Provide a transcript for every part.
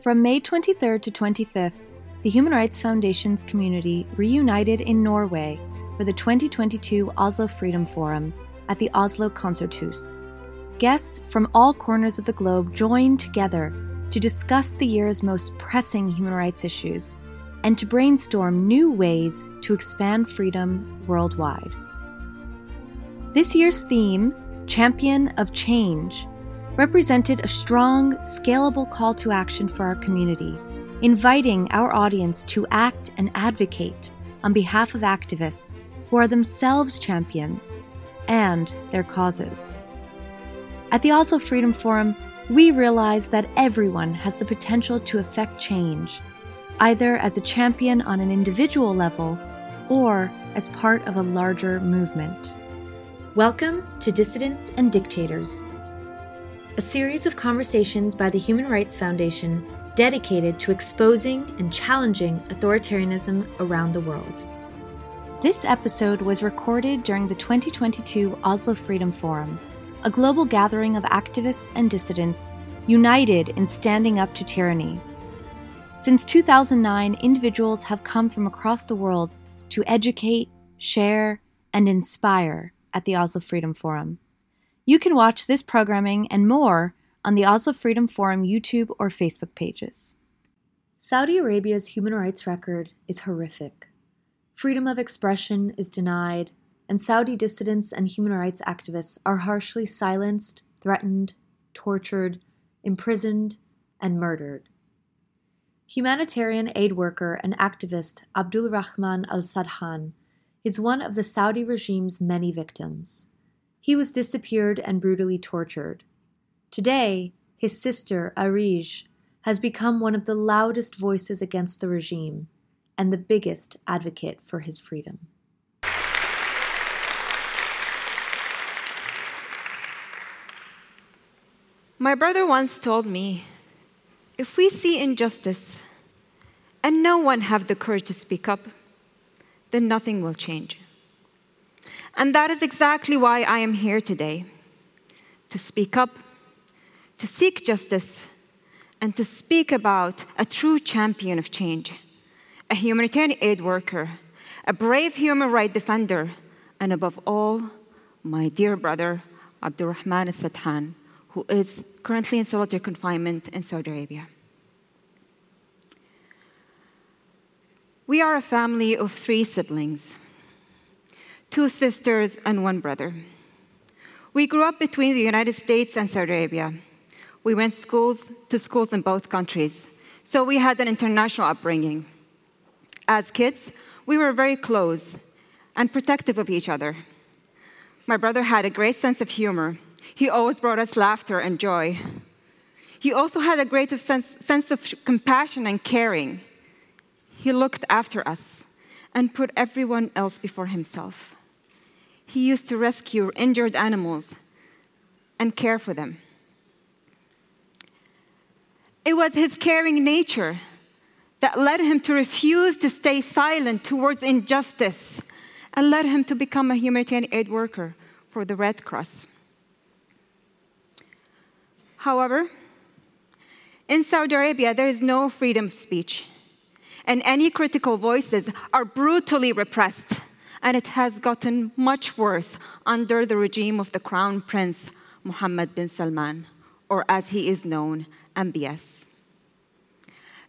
From May 23rd to 25th, the Human Rights Foundation's community reunited in Norway for the 2022 Oslo Freedom Forum at the Oslo Konserthus. Guests from all corners of the globe joined together to discuss the year's most pressing human rights issues and to brainstorm new ways to expand freedom worldwide. This year's theme, Champion of Change, represented a strong, scalable call to action for our community, inviting our audience to act and advocate on behalf of activists who are themselves champions and their causes. At the Oslo Freedom Forum, we realize that everyone has the potential to affect change, either as a champion on an individual level or as part of a larger movement. Welcome to Dissidents and Dictators, a series of conversations by the Human Rights Foundation dedicated to exposing and challenging authoritarianism around the world. This episode was recorded during the 2022 Oslo Freedom Forum, a global gathering of activists and dissidents united in standing up to tyranny. Since 2009, individuals have come from across the world to educate, share, and inspire at the Oslo Freedom Forum. You can watch this programming and more on the Oslo Freedom Forum YouTube or Facebook pages. Saudi Arabia's human rights record is horrific. Freedom of expression is denied, and Saudi dissidents and human rights activists are harshly silenced, threatened, tortured, imprisoned, and murdered. Humanitarian aid worker and activist Abdul Rahman al Sadhan is one of the Saudi regime's many victims. He was disappeared and brutally tortured. Today, his sister, Arij, has become one of the loudest voices against the regime and the biggest advocate for his freedom. My brother once told me if we see injustice and no one have the courage to speak up, then nothing will change. And that is exactly why I am here today to speak up, to seek justice, and to speak about a true champion of change a humanitarian aid worker, a brave human rights defender, and above all, my dear brother, Abdurrahman al-Sadhan, who is currently in solitary confinement in Saudi Arabia. We are a family of three siblings, two sisters and one brother. We grew up between the United States and Saudi Arabia. We went schools to schools in both countries, so we had an international upbringing. As kids, we were very close and protective of each other. My brother had a great sense of humor. He always brought us laughter and joy. He also had a great sense, sense of compassion and caring. He looked after us and put everyone else before himself. He used to rescue injured animals and care for them. It was his caring nature that led him to refuse to stay silent towards injustice and led him to become a humanitarian aid worker for the Red Cross. However, in Saudi Arabia, there is no freedom of speech, and any critical voices are brutally repressed, and it has gotten much worse under the regime of the Crown Prince Mohammed bin Salman, or as he is known, MBS.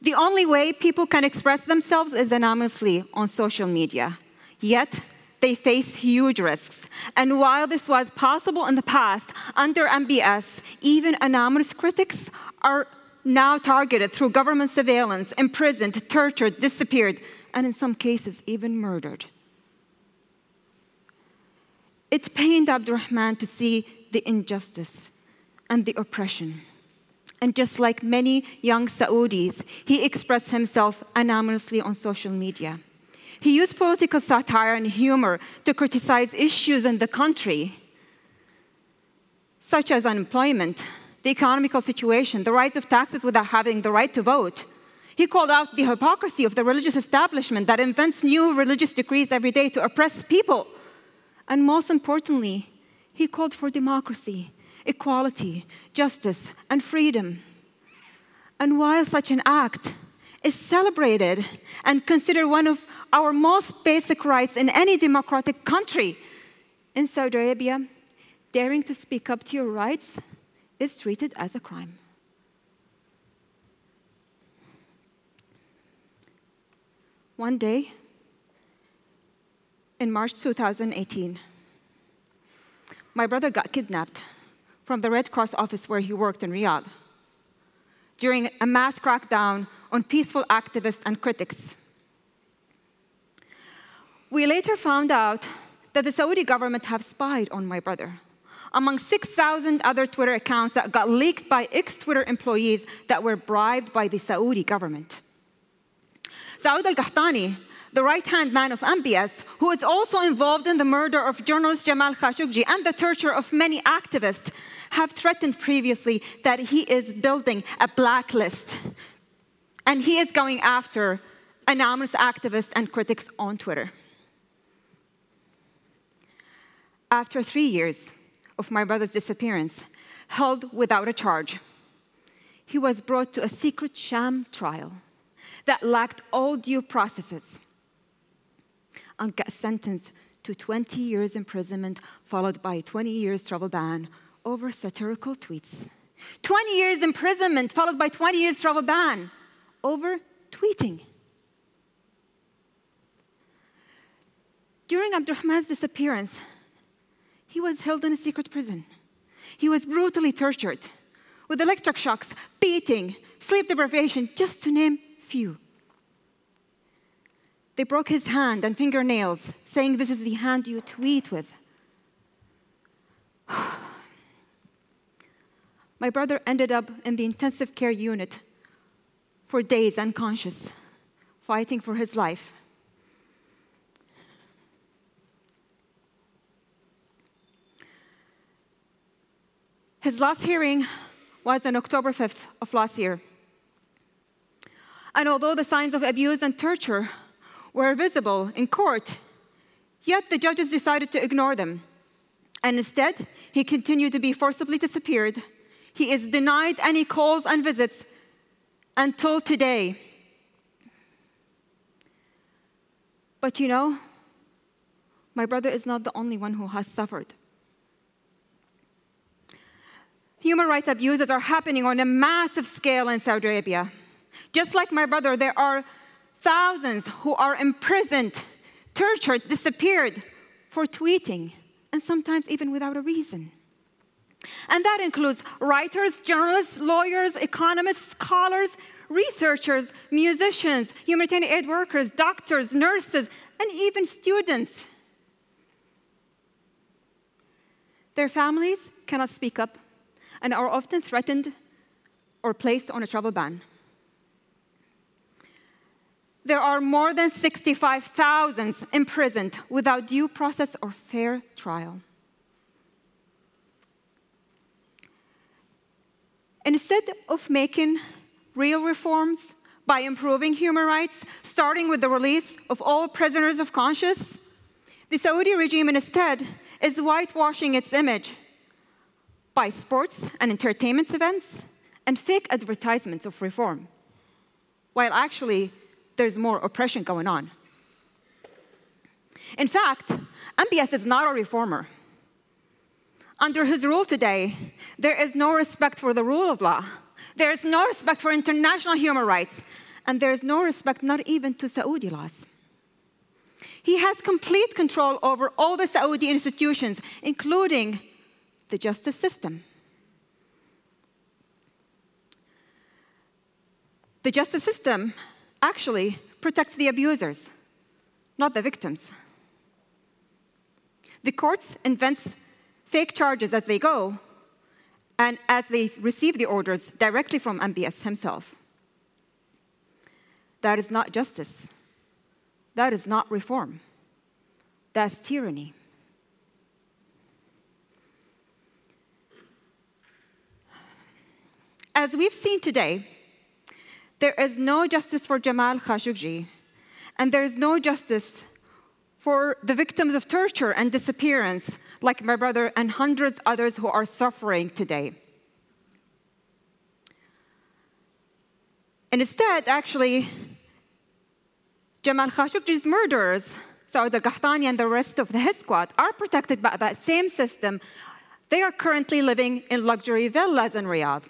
The only way people can express themselves is anonymously on social media. Yet, they face huge risks. And while this was possible in the past, under MBS, even anonymous critics are now targeted through government surveillance, imprisoned, tortured, disappeared, and in some cases, even murdered. It pained Abdurrahman to see the injustice and the oppression. And just like many young Saudis, he expressed himself anonymously on social media. He used political satire and humor to criticize issues in the country, such as unemployment, the economical situation, the rise of taxes without having the right to vote. He called out the hypocrisy of the religious establishment that invents new religious decrees every day to oppress people. And most importantly, he called for democracy equality, justice, and freedom. And while such an act is celebrated and considered one of our most basic rights in any democratic country, in Saudi Arabia, daring to speak up to your rights is treated as a crime. One day, in March 2018, my brother got kidnapped from the Red Cross office where he worked in Riyadh during a mass crackdown on peaceful activists and critics. We later found out that the Saudi government have spied on my brother among 6,000 other Twitter accounts that got leaked by ex Twitter employees that were bribed by the Saudi government. Saud al Qahtani the right hand man of MBS, who is also involved in the murder of journalist Jamal Khashoggi and the torture of many activists, have threatened previously that he is building a blacklist and he is going after anonymous activists and critics on Twitter. After three years of my brother's disappearance, held without a charge, he was brought to a secret sham trial that lacked all due processes and got sentenced to 20 years imprisonment, followed by 20 years travel ban over satirical tweets. 20 years imprisonment, followed by 20 years travel ban over tweeting. During Abdurrahman's disappearance, he was held in a secret prison. He was brutally tortured with electric shocks, beating, sleep deprivation, just to name few. They broke his hand and fingernails, saying, This is the hand you tweet with. My brother ended up in the intensive care unit for days unconscious, fighting for his life. His last hearing was on October 5th of last year. And although the signs of abuse and torture were visible in court, yet the judges decided to ignore them. And instead, he continued to be forcibly disappeared. He is denied any calls and visits until today. But you know, my brother is not the only one who has suffered. Human rights abuses are happening on a massive scale in Saudi Arabia. Just like my brother, there are thousands who are imprisoned, tortured, disappeared for tweeting, and sometimes even without a reason. And that includes writers, journalists, lawyers, economists, scholars, researchers, musicians, humanitarian aid workers, doctors, nurses, and even students. Their families cannot speak up and are often threatened or placed on a travel ban there are more than 65,000 imprisoned without due process or fair trial. Instead of making real reforms by improving human rights, starting with the release of all prisoners of conscience, the Saudi regime instead is whitewashing its image by sports and entertainment events and fake advertisements of reform, while actually there's more oppression going on. In fact, MBS is not a reformer. Under his rule today, there is no respect for the rule of law. There is no respect for international human rights. And there is no respect, not even to Saudi laws. He has complete control over all the Saudi institutions, including the justice system. The justice system actually protects the abusers, not the victims. The courts invent fake charges as they go and as they receive the orders directly from MBS himself. That is not justice. That is not reform. That's tyranny. As we've seen today, there is no justice for Jamal Khashoggi, and there is no justice for the victims of torture and disappearance, like my brother and hundreds others who are suffering today. And instead, actually, Jamal Khashoggi's murderers, Saud al-Qahtani and the rest of the his squad, are protected by that same system. They are currently living in luxury villas in Riyadh.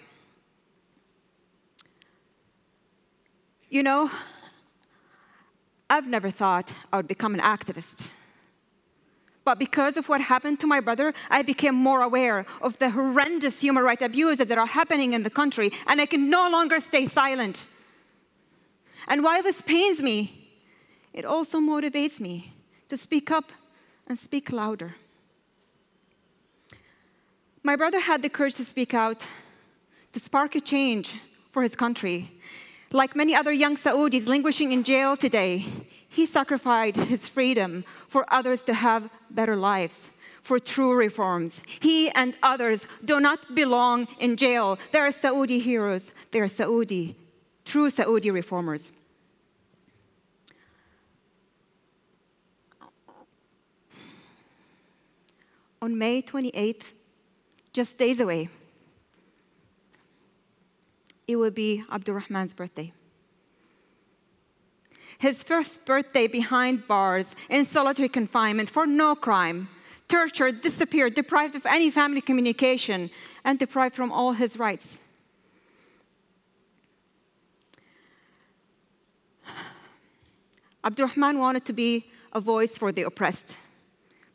You know, I've never thought I would become an activist. But because of what happened to my brother, I became more aware of the horrendous human rights abuses that are happening in the country, and I can no longer stay silent. And while this pains me, it also motivates me to speak up and speak louder. My brother had the courage to speak out, to spark a change for his country. Like many other young Saudis languishing in jail today, he sacrificed his freedom for others to have better lives, for true reforms. He and others do not belong in jail. They are Saudi heroes. They are Saudi, true Saudi reformers. On May 28th, just days away, it will be Abdurrahman's birthday his fifth birthday behind bars in solitary confinement for no crime, tortured, disappeared, deprived of any family communication, and deprived from all his rights. Abdurrahman wanted to be a voice for the oppressed,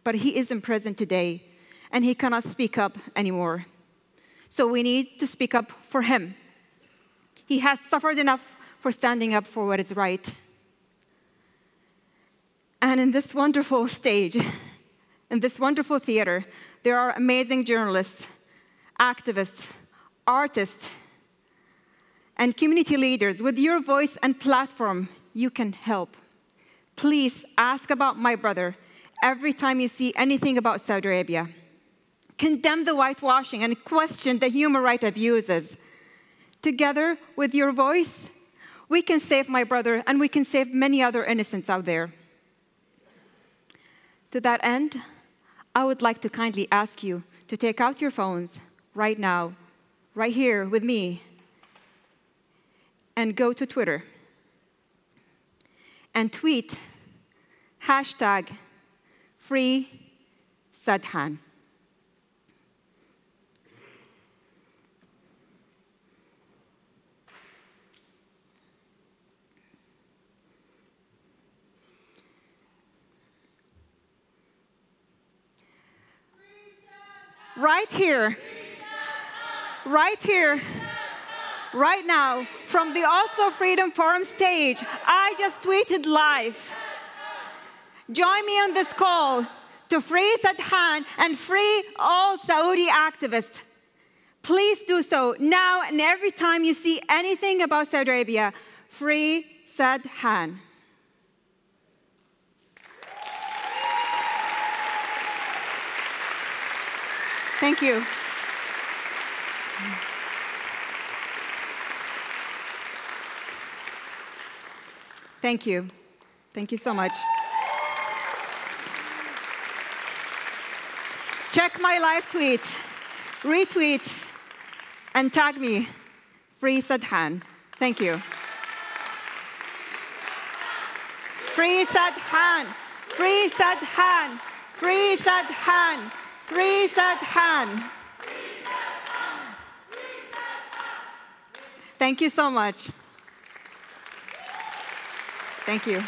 but he is in prison today and he cannot speak up anymore. So we need to speak up for him. He has suffered enough for standing up for what is right. And in this wonderful stage, in this wonderful theater, there are amazing journalists, activists, artists, and community leaders. With your voice and platform, you can help. Please ask about my brother every time you see anything about Saudi Arabia. Condemn the whitewashing and question the human rights abuses. Together with your voice, we can save my brother and we can save many other innocents out there. To that end, I would like to kindly ask you to take out your phones right now, right here with me, and go to Twitter and tweet hashtag free Sadhan. Right here, right here, right now, from the Oslo Freedom Forum stage, I just tweeted live. Join me on this call to free Sadhan and free all Saudi activists. Please do so now and every time you see anything about Saudi Arabia. Free Sadhan. Thank you. Thank you. Thank you so much. Check my live tweet, retweet, and tag me, Free Sadhan. Thank you. Free Sadhan, Free Sadhan, Free Sadhan. Free Sadhan. Thank you so much. Thank you.